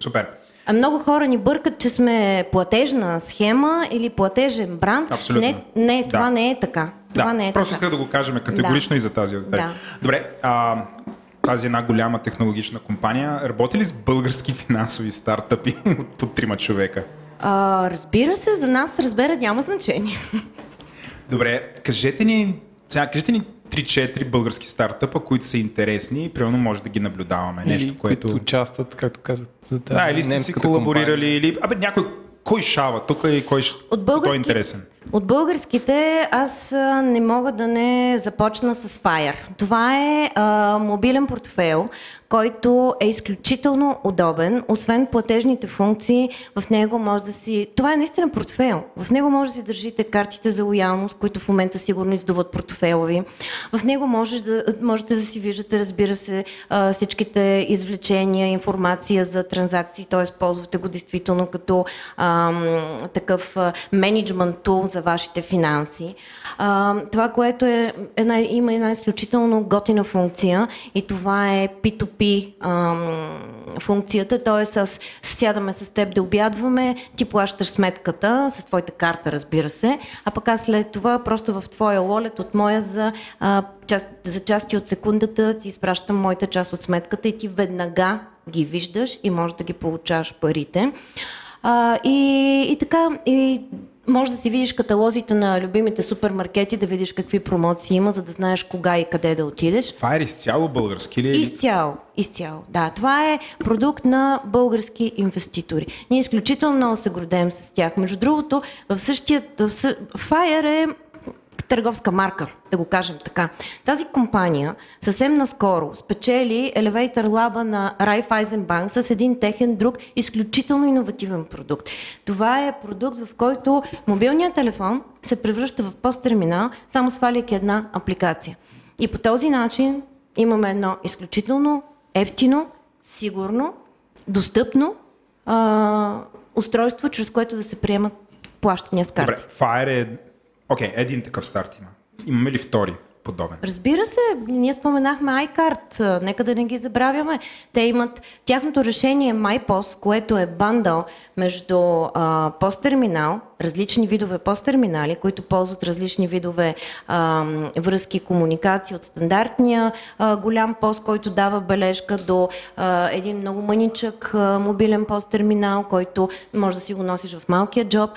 Супер. А много хора ни бъркат, че сме платежна схема или платежен бранд. Абсолютно. Не, не това да. не е така. Това да, не е просто така. исках да го кажем категорично да. и за тази. Да. Добре, а, тази една голяма технологична компания работи ли с български финансови стартъпи от по трима човека? А, разбира се, за нас разбера няма значение. Добре, кажете ни, сега, кажете ни 3-4 български стартъпа, които са интересни и примерно може да ги наблюдаваме. Нещо, или което... които участват, както казват. За тази да, или сте си колаборирали, компания. или... Абе, някой кой шава тук и кой, от български, кой е интересен? От българските аз не мога да не започна с Fire. Това е а, мобилен портфел, който е изключително удобен. Освен платежните функции, в него може да си... Това е наистина портфел. В него може да си държите картите за лоялност, които в момента сигурно издуват портфела ви. В него може да, можете да си виждате, разбира се, всичките извлечения, информация за транзакции, т.е. ползвате го действително като ам, такъв менеджмент тул за вашите финанси. А, това, което е, една, има една изключително готина функция и това е P2P ам, функцията, т.е. с сядаме с теб да обядваме, ти плащаш сметката с твоята карта, разбира се, а пък аз след това просто в твоя лолет от моя за, а, част, за части от секундата ти изпращам моята част от сметката и ти веднага ги виждаш и можеш да ги получаваш парите. А, и, и така, и може да си видиш каталозите на любимите супермаркети, да видиш какви промоции има, за да знаеш кога и къде да отидеш. Това е изцяло български ли? Е? Изцяло, изцяло. Да, това е продукт на български инвеститори. Ние изключително много се гордеем с тях. Между другото, в същия... В Fire е търговска марка, да го кажем така. Тази компания съвсем наскоро спечели Elevator Lab на Raiffeisen Bank с един техен друг изключително иновативен продукт. Това е продукт, в който мобилният телефон се превръща в посттерминал, само сваляйки една апликация. И по този начин имаме едно изключително ефтино, сигурно, достъпно а, устройство, чрез което да се приемат плащания с карти. Добре, Fire е... Окей, okay, един такъв старт има. Имаме ли втори? подобен. Разбира се, ние споменахме iCard, нека да не ги забравяме. Те имат тяхното решение MyPost, което е бандъл между а, посттерминал, различни видове посттерминали, които ползват различни видове а, връзки, комуникации от стандартния а, голям пост, който дава бележка до а, един много мъничък а, мобилен посттерминал, който може да си го носиш в малкия джоб.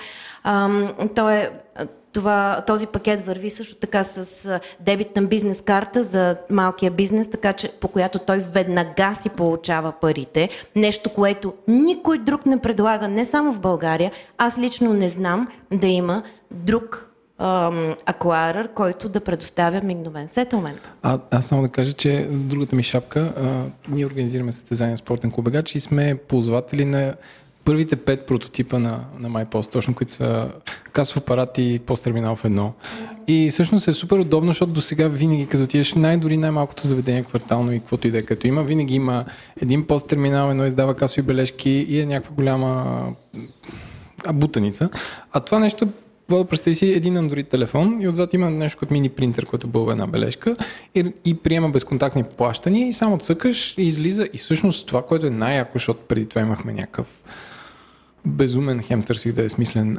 А, той е това, този пакет върви също така с дебитна бизнес карта за малкия бизнес, така че по която той веднага си получава парите. Нещо, което никой друг не предлага, не само в България. Аз лично не знам да има друг акуарър, който да предоставя мигновен сетълмент. А, аз само да кажа, че с другата ми шапка, а, ние организираме състезания спортен клубегач и сме ползватели на първите пет прототипа на, на MyPost, точно които са касов апарат и посттерминал в едно. И всъщност е супер удобно, защото до сега винаги, като отидеш най-дори най-малкото заведение квартално и каквото и да е, като има, винаги има един посттерминал, едно издава касови бележки и е някаква голяма бутаница. А това нещо Вода, представи си един Android телефон и отзад има нещо като мини принтер, който бълва една бележка и, и приема безконтактни плащания и само цъкаш и излиза. И всъщност това, което е най-яко, защото преди това имахме някакъв безумен, хем търсих да е смислен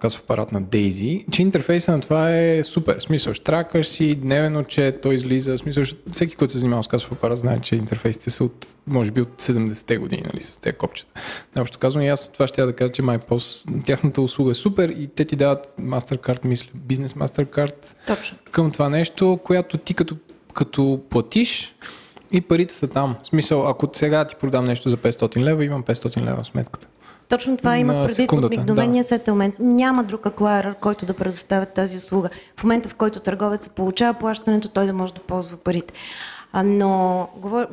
касов апарат на Daisy, че интерфейса на това е супер. Смисъл, штракаш си, дневен отчет, той излиза. Смисъл, всеки, който се занимава с касов апарат, знае, че интерфейсите са от, може би, от 70-те години, нали, с тези копчета. Общо казвам, и аз това ще я да кажа, че MyPost, тяхната услуга е супер и те ти дават MasterCard, мисля, бизнес MasterCard Точно. към това нещо, която ти като, като платиш, и парите са там. В смисъл, ако сега ти продам нещо за 500 лева, имам 500 лева в сметката. Точно това има предвид от мигновения да. сетълмент. Няма друг аквайрър, който да предоставя тази услуга. В момента, в който търговец получава плащането, той да може да ползва парите. Но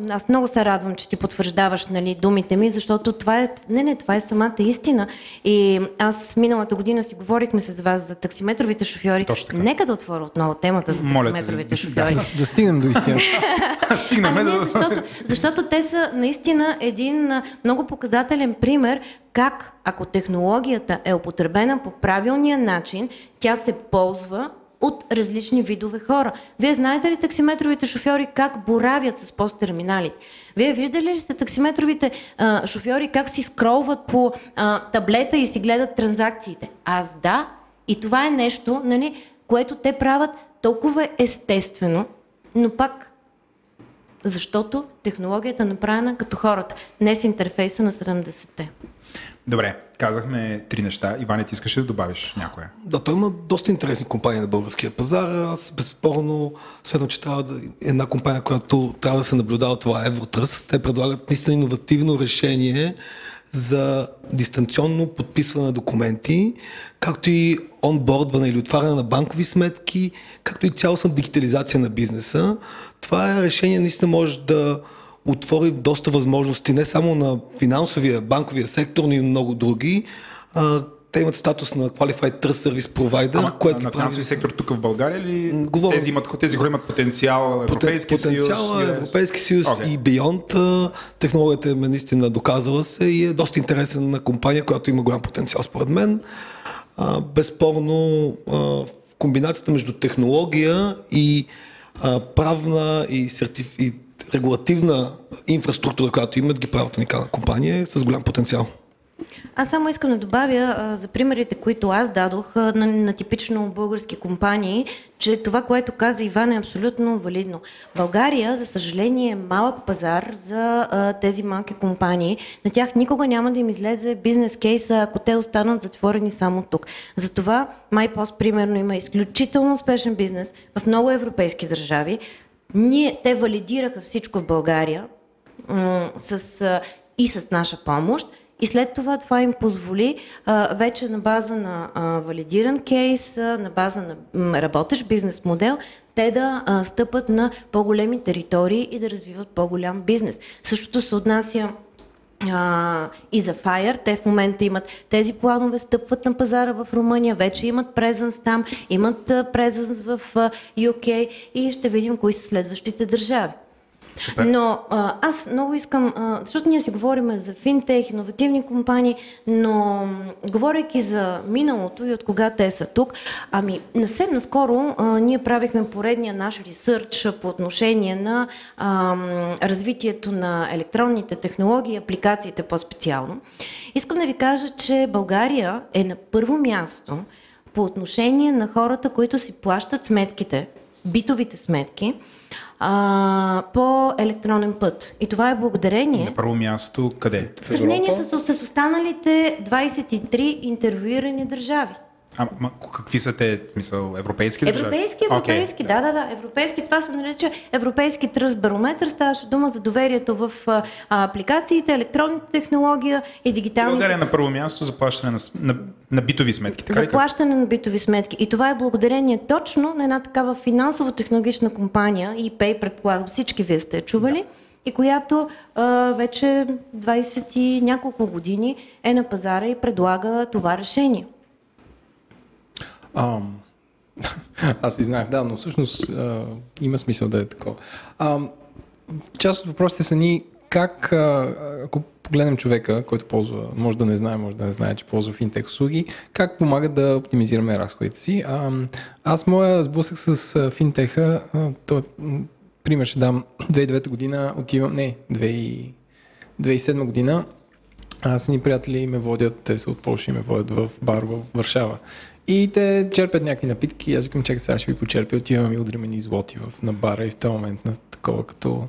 аз много се радвам, че ти потвърждаваш нали, думите ми, защото това е, не, не, това е самата истина. И аз миналата година си говорихме с вас за таксиметровите шофьори. Нека да отворя отново темата за таксиметровите шофьори. Да, да стигнем до истина. Стигнем до... Защото, защото те са наистина един много показателен пример как ако технологията е употребена по правилния начин, тя се ползва от различни видове хора. Вие знаете ли таксиметровите шофьори как боравят с посттерминалите? Вие виждали ли сте таксиметровите а, шофьори как си скролват по а, таблета и си гледат транзакциите? Аз да. И това е нещо, нали, което те правят толкова естествено, но пак защото технологията е направена като хората, не с интерфейса на 70-те. Добре, казахме три неща. Иване, ти искаш да добавиш някоя? Да, той има доста интересни компании на българския пазар. Аз безспорно смятам, че трябва да една компания, която трябва да се наблюдава, това е Евротръс. Те предлагат наистина иновативно решение за дистанционно подписване на документи, както и онбордване или отваряне на банкови сметки, както и цялостна дигитализация на бизнеса. Това е решение, наистина може да отвори доста възможности не само на финансовия, банковия сектор, но и много други. А, те имат статус на Qualified Trust Service Provider, Ама, което на финансови сектор тук в България ли Говоря... тези, имат, тези хора имат потенциал Европейски потенциал, съюз? Потенциал Европейски съюз okay. и Beyond. Технологията е наистина доказала се и е доста интересен на компания, която има голям потенциал според мен. А, безспорно а, комбинацията между технология и а, правна и, сертиф... и регулативна инфраструктура, която имат, ги правят уникална компания с голям потенциал. Аз само искам да добавя а, за примерите, които аз дадох а, на, на типично български компании, че това, което каза Иван е абсолютно валидно. България, за съжаление, е малък пазар за а, тези малки компании. На тях никога няма да им излезе бизнес кейса, ако те останат затворени само тук. Затова MyPost, примерно, има изключително успешен бизнес в много европейски държави. Ние, те валидираха всичко в България м- с, и с наша помощ. И след това това им позволи а, вече на база на а, валидиран кейс, а, на база на м, работещ бизнес модел, те да а, стъпат на по-големи територии и да развиват по-голям бизнес. Същото се отнася а, и за Fire. Те в момента имат тези планове, стъпват на пазара в Румъния, вече имат презенс там, имат презенс в UK и ще видим кои са следващите държави. Супер. Но а, аз много искам, а, защото ние си говорим за финтех, иновативни компании, но говорейки за миналото и от кога те са тук, ами насем наскоро а, ние правихме поредния наш ресърч по отношение на а, развитието на електронните технологии, апликациите по-специално. Искам да ви кажа, че България е на първо място по отношение на хората, които си плащат сметките, битовите сметки, а, по електронен път. И това е благодарение. На първо място къде? В сравнение с, с останалите 23 интервюирани държави. А, ма, какви са те, мисъл, европейски държави? Европейски, европейски, okay. да, да, да. Европейски, това се нарича европейски тръст барометр. Ставаше дума за доверието в а, апликациите, електронните технология и дигиталните. България е на първо място за плащане на, на, на битови сметки. Така За ли? плащане на битови сметки. И това е благодарение точно на една такава финансово-технологична компания, ePay, предполагам, всички вие сте чували, и която а, вече 20 и няколко години е на пазара и предлага това решение. Ам, аз си знаех, да, но всъщност а, има смисъл да е такова. Ам, част от въпросите са ни как, а, ако погледнем човека, който ползва, може да не знае, може да не знае, че ползва финтех услуги, как помага да оптимизираме разходите си. А, аз моя сблъсък с а, финтеха, а, то, пример ще дам, 2009 година отивам, не, 2000 2007 година аз ни приятели ме водят, те са от Польша и ме водят в бар в Варшава. И те черпят някакви напитки, аз викам, чакай сега ще ви почерпя, отивам и удряме ни злоти в, на бара и в този момент на такова като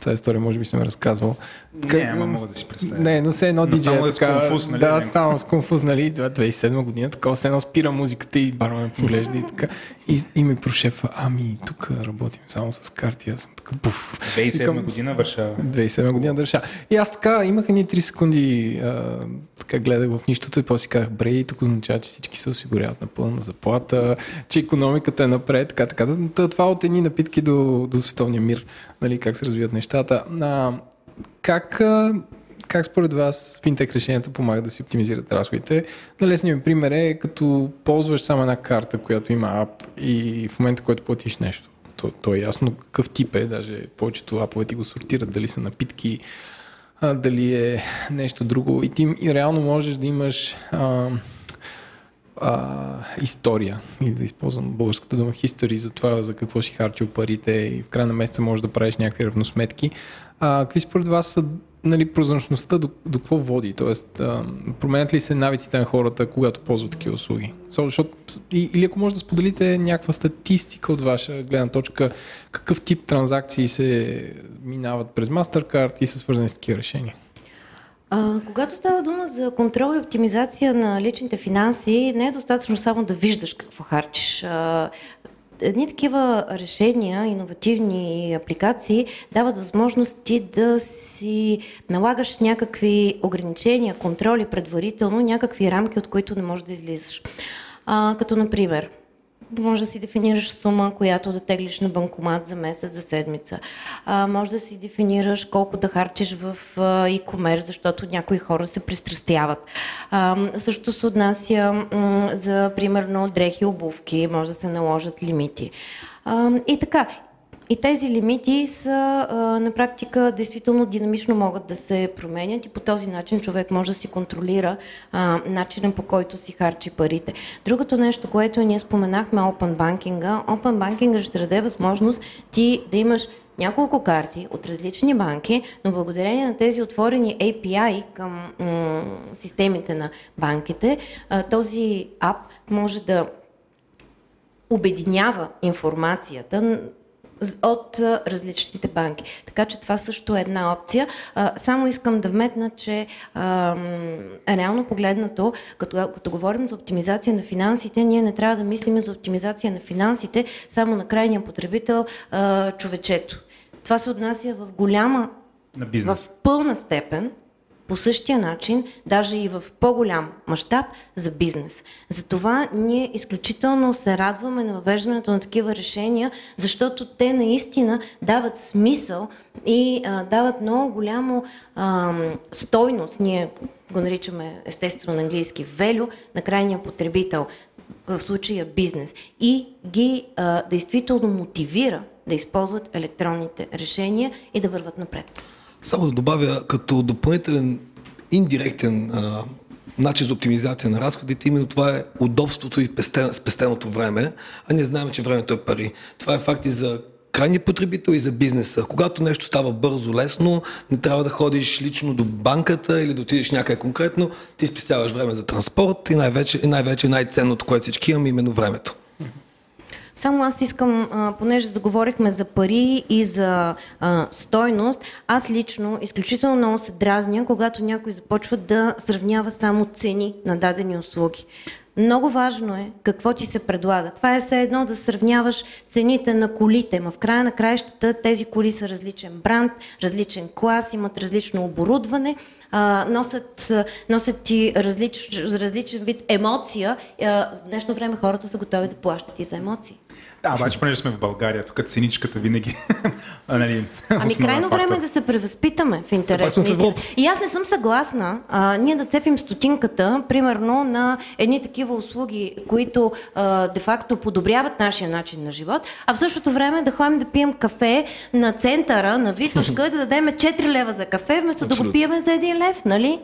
тази история може би съм разказвал. Не, ама мога да си представя. Не, но все едно Но диджея е така... конфуз, нали? Да, Не. станало с конфуз, нали? Това 2007 година, такова все едно спира музиката и барма ме поглежда и така. И, и ми прошепва, ами тук работим само с карти, аз съм така буф. 2007 Викам, година Варшава. 2007 година реша. И аз така имах едни 3 секунди, а, така гледах в нищото и после си казах, бре, тук означава, че всички се осигуряват на пълна заплата, че економиката е напред, така, така. Та- Това от едни напитки до, до световния мир, нали, как се развиват нещата. А, как, как според вас финтек решенията помагат да си оптимизират разходите? Налесният ми пример е като ползваш само една карта, която има ап и в момента, който платиш нещо. То, то е ясно какъв тип е, даже повечето апове ти го сортират, дали са напитки, а, дали е нещо друго. И ти и реално можеш да имаш а, а, история, или да използвам българската дума history за това за какво си харчил парите и в края на месеца можеш да правиш някакви равносметки. А, какви според вас са нали, прозрачността до, до какво води? Тоест, а, променят ли се навиците на хората, когато ползват такива услуги? Защото, и, или ако може да споделите някаква статистика от ваша гледна точка, какъв тип транзакции се минават през MasterCard и са свързани с такива решения? Когато става дума за контрол и оптимизация на личните финанси, не е достатъчно само да виждаш какво харчиш. Едни такива решения, иновативни апликации дават възможност ти да си налагаш някакви ограничения, контроли предварително, някакви рамки, от които не можеш да излизаш. Като например, може да си дефинираш сума, която да теглиш на банкомат за месец, за седмица. А, може да си дефинираш колко да харчиш в e-commerce, защото някои хора се пристрастяват. А, също се отнася м, за, примерно, дрехи, обувки, може да се наложат лимити. А, и така, и тези лимити са а, на практика действително динамично могат да се променят и по този начин човек може да си контролира а, начинът по който си харчи парите. Другото нещо, което ние споменахме Open Banking, Open Banking ще даде възможност ти да имаш няколко карти от различни банки, но благодарение на тези отворени API към м- системите на банките, а, този ап може да обединява информацията от различните банки. Така че това също е една опция. Само искам да вметна, че реално погледнато, като, като говорим за оптимизация на финансите, ние не трябва да мислим за оптимизация на финансите само на крайния потребител, човечето. Това се отнася в голяма, На бизнес. в пълна степен по същия начин, даже и в по-голям мащаб за бизнес. Затова ние изключително се радваме на въвеждането на такива решения, защото те наистина дават смисъл и а, дават много голямо а, стойност. Ние го наричаме естествено на английски велю на крайния потребител в случая бизнес и ги а, действително мотивира да използват електронните решения и да върват напред. Само да добавя, като допълнителен индиректен а, начин за оптимизация на разходите, именно това е удобството и спестен, спестеното време, а ние знаем, че времето е пари. Това е факт и за крайния потребител и за бизнеса. Когато нещо става бързо, лесно, не трябва да ходиш лично до банката или да отидеш някъде конкретно, ти спестяваш време за транспорт и най-вече, най-вече най-ценното, което всички имаме, именно времето. Само аз искам, понеже заговорихме за пари и за а, стойност, аз лично изключително много се дразня, когато някой започва да сравнява само цени на дадени услуги. Много важно е какво ти се предлага. Това е все едно да сравняваш цените на колите. Ма в края на краищата тези коли са различен бранд, различен клас, имат различно оборудване, носят, носят ти различ, различен вид емоция. В днешно време хората са готови да плащат и за емоции. Да, обаче, понеже сме в България, тук ценичката винаги. нали, ами крайно време е да се превъзпитаме в интерес. В и аз не съм съгласна а, ние да цепим стотинката, примерно, на едни такива услуги, които а, де-факто подобряват нашия начин на живот, а в същото време да ходим да пием кафе на центъра, на Витушка и да дадем 4 лева за кафе, вместо Абсолютно. да го пиеме за 1 лев, нали?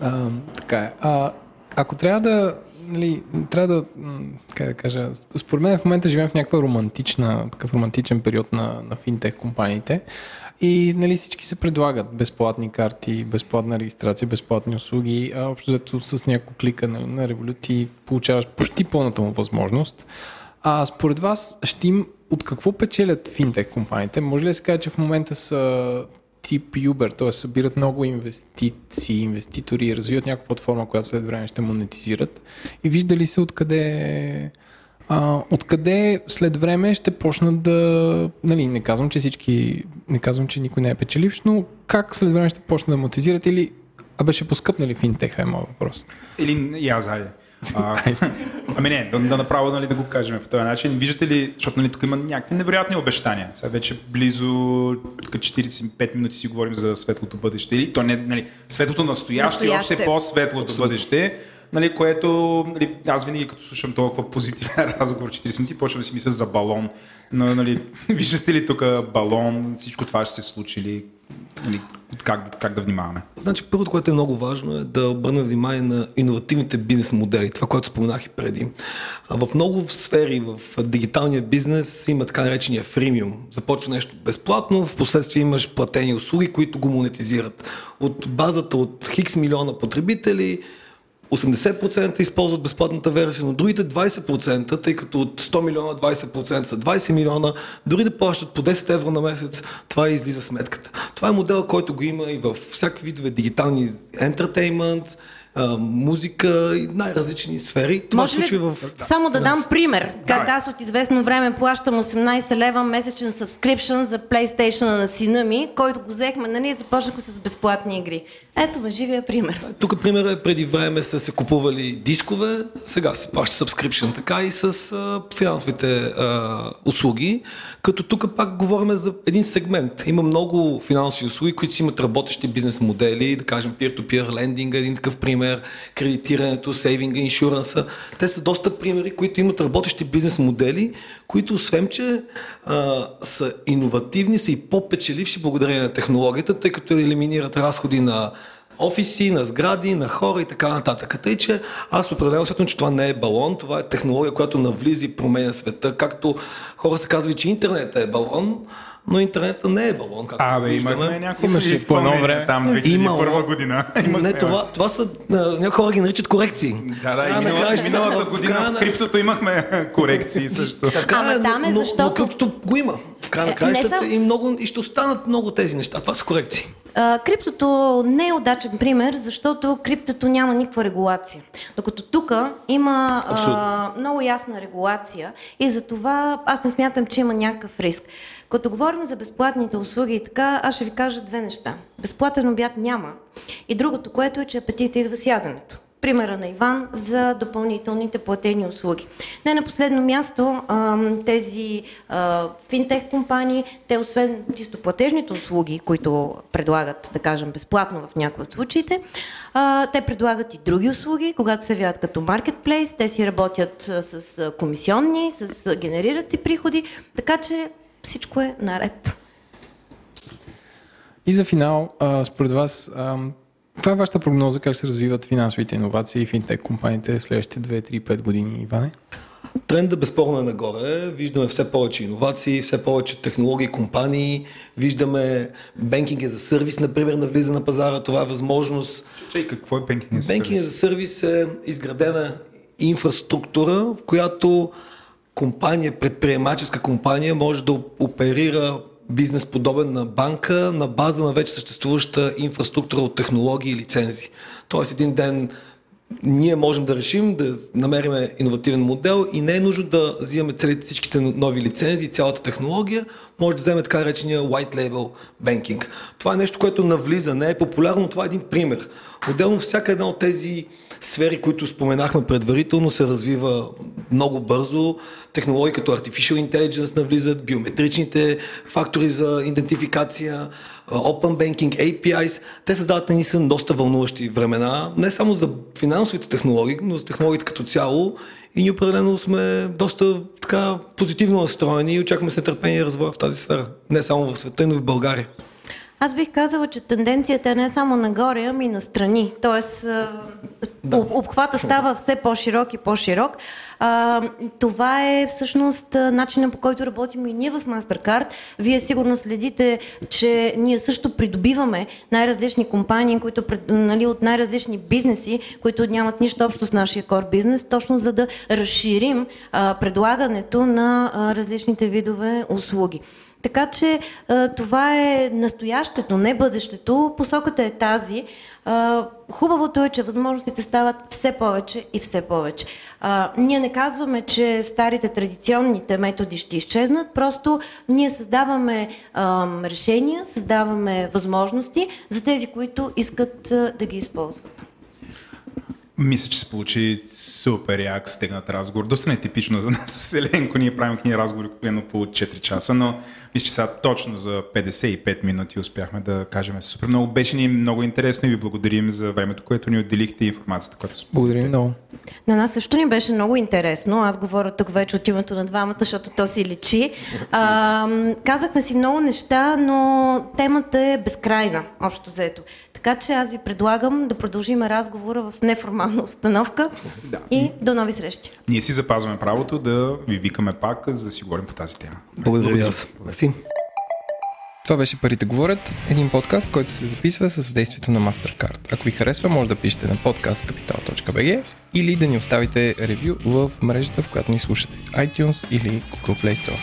А, така е. А, ако трябва да нали, трябва да, как да кажа, според мен в момента живеем в някаква романтична, такъв романтичен период на, на финтех компаниите и нали, всички се предлагат безплатни карти, безплатна регистрация, безплатни услуги, а общо зато с няколко клика на, на Revolut получаваш почти пълната му възможност. А според вас ще им от какво печелят финтех компаниите? Може ли да се каже, че в момента са тип Uber, т.е. събират много инвестиции, инвеститори и развиват някаква платформа, която след време ще монетизират и виждали се откъде а, откъде след време ще почнат да... Нали, не казвам, че всички... Не казвам, че никой не е печеливш, но как след време ще почнат да монетизират или... Абе ще поскъпнали финтеха е моят въпрос. Или аз, хайде. А, ами не, да, да направо нали, да го кажем по този начин. Виждате ли, защото нали, тук има някакви невероятни обещания. Сега вече близо 45 минути си говорим за светлото бъдеще. Или то не, нали, светлото настояще, и още по-светлото Абсолютно. бъдеще. Нали, което нали, аз винаги като слушам толкова позитивен разговор 40 минути, почвам да си мисля за балон. Но, нали, виждате ли тук балон, всичко това ще се случи ли? Нали, как, как да внимаваме? Значи, първото, което е много важно е да обърнем внимание на иновативните бизнес модели. Това, което споменах и преди. В много сфери в дигиталния бизнес има така наречения фримиум. Започва нещо безплатно, в последствие имаш платени услуги, които го монетизират. От базата от хикс милиона потребители 80% използват безплатната версия, но другите 20%, тъй като от 100 милиона 20% са 20 милиона, дори да плащат по 10 евро на месец, това излиза сметката. Това е модел, който го има и в всякакви видове дигитални музика и най-различни сфери. Това Може ли в... само да дам пример? Как аз от известно време плащам 18 лева месечен subscription за PlayStation на сина ми, който го взехме, нали, започнахме с безплатни игри. Ето ме, живия пример. Тук пример е преди време са се купували дискове, сега се плаща subscription, така и с а, финансовите а, услуги, като тук пак говорим за един сегмент. Има много финансови услуги, които си имат работещи бизнес модели, да кажем peer-to-peer лендинг, един такъв пример, кредитирането, сейвинга, иншуранса. Те са доста примери, които имат работещи бизнес модели, които освен, че а, са иновативни, са и по-печеливши благодарение на технологията, тъй като елиминират разходи на офиси, на сгради, на хора и така нататък. Тъй, че аз определено смятам, че това не е балон, това е технология, която навлиза и променя света. Както хора се казват, че интернет е балон, но интернета не е балон. Както Абе, имахме някакви изпълнения там 2001 година. Не, това, това са, някои хора ги наричат корекции. Да, да, и миналата, миналата година в криптото имахме корекции също. Така Ама е, там е защото... Но, но криптото го има. В края на е, краищата и, много, и ще останат много тези неща. Това са корекции. А, криптото не е удачен пример, защото криптото няма никаква регулация. Докато тук има а, много ясна регулация и за това аз не смятам, че има някакъв риск. Като говорим за безплатните услуги и така, аз ще ви кажа две неща. Безплатен обяд няма. И другото, което е, че апетита идва с яденето примера на Иван за допълнителните платени услуги. Не на последно място, тези финтех компании, те освен чисто платежните услуги, които предлагат, да кажем, безплатно в някои от случаите, те предлагат и други услуги, когато се явяват като маркетплейс, те си работят с комисионни, с генерират си приходи, така че всичко е наред. И за финал, според вас, каква е вашата прогноза как се развиват финансовите иновации и финтек компаниите следващите 2-3-5 години, Иване? Трендът безспорно е нагоре. Виждаме все повече иновации, все повече технологии, компании. Виждаме бенкинг е за сервис, например, навлиза на пазара. Това е възможност. Чай, какво е бенкинг за сервис? Бенкинг за сервис е изградена инфраструктура, в която компания, предприемаческа компания може да оперира бизнес подобен на банка на база на вече съществуваща инфраструктура от технологии и лицензи. Тоест един ден ние можем да решим да намерим иновативен модел и не е нужно да взимаме целите всичките нови лицензии, цялата технология, може да вземе така речения white label banking. Това е нещо, което навлиза, не е популярно, това е един пример. Отделно всяка една от тези сфери, които споменахме предварително, се развива много бързо. Технологии като Artificial Intelligence навлизат, биометричните фактори за идентификация, Open Banking, APIs, те създават ни са доста вълнуващи времена, не само за финансовите технологии, но за технологиите като цяло и ние определено сме доста така позитивно настроени и очакваме се търпение и развой в тази сфера. Не само в света, но и в България. Аз бих казала, че тенденцията е не само нагоре, ами и настрани. Тоест, да. обхвата става все по-широк и по-широк. А, това е всъщност начинът по който работим и ние в MasterCard. Вие сигурно следите, че ние също придобиваме най-различни компании, които нали, от най-различни бизнеси, които нямат нищо общо с нашия кор бизнес, точно за да разширим а, предлагането на а, различните видове услуги. Така че това е настоящето, не бъдещето. Посоката е тази. Хубавото е, че възможностите стават все повече и все повече. Ние не казваме, че старите традиционните методи ще изчезнат, просто ние създаваме решения, създаваме възможности за тези, които искат да ги използват. Мисля, че се получи супер як стегнат разговор. Доста не е типично за нас с Еленко. Ние правим книги разговори примерно по 4 часа, но мисля, че сега точно за 55 минути успяхме да кажем супер много. Беше ни много интересно и ви благодарим за времето, което ни отделихте и информацията, която споделихте. Благодарим много. На нас също ни беше много интересно. Аз говоря тук вече от името на двамата, защото то си лечи. А, казахме си много неща, но темата е безкрайна, общо заето. Така че аз ви предлагам да продължим разговора в неформална установка да. и до нови срещи. Ние си запазваме правото да ви викаме пак, за да си говорим по тази тема. Благодаря ви аз. Мерси. Това беше Парите говорят, един подкаст, който се записва с действието на MasterCard. Ако ви харесва, може да пишете на podcastcapital.bg или да ни оставите ревю в мрежата, в която ни слушате, iTunes или Google Play Store.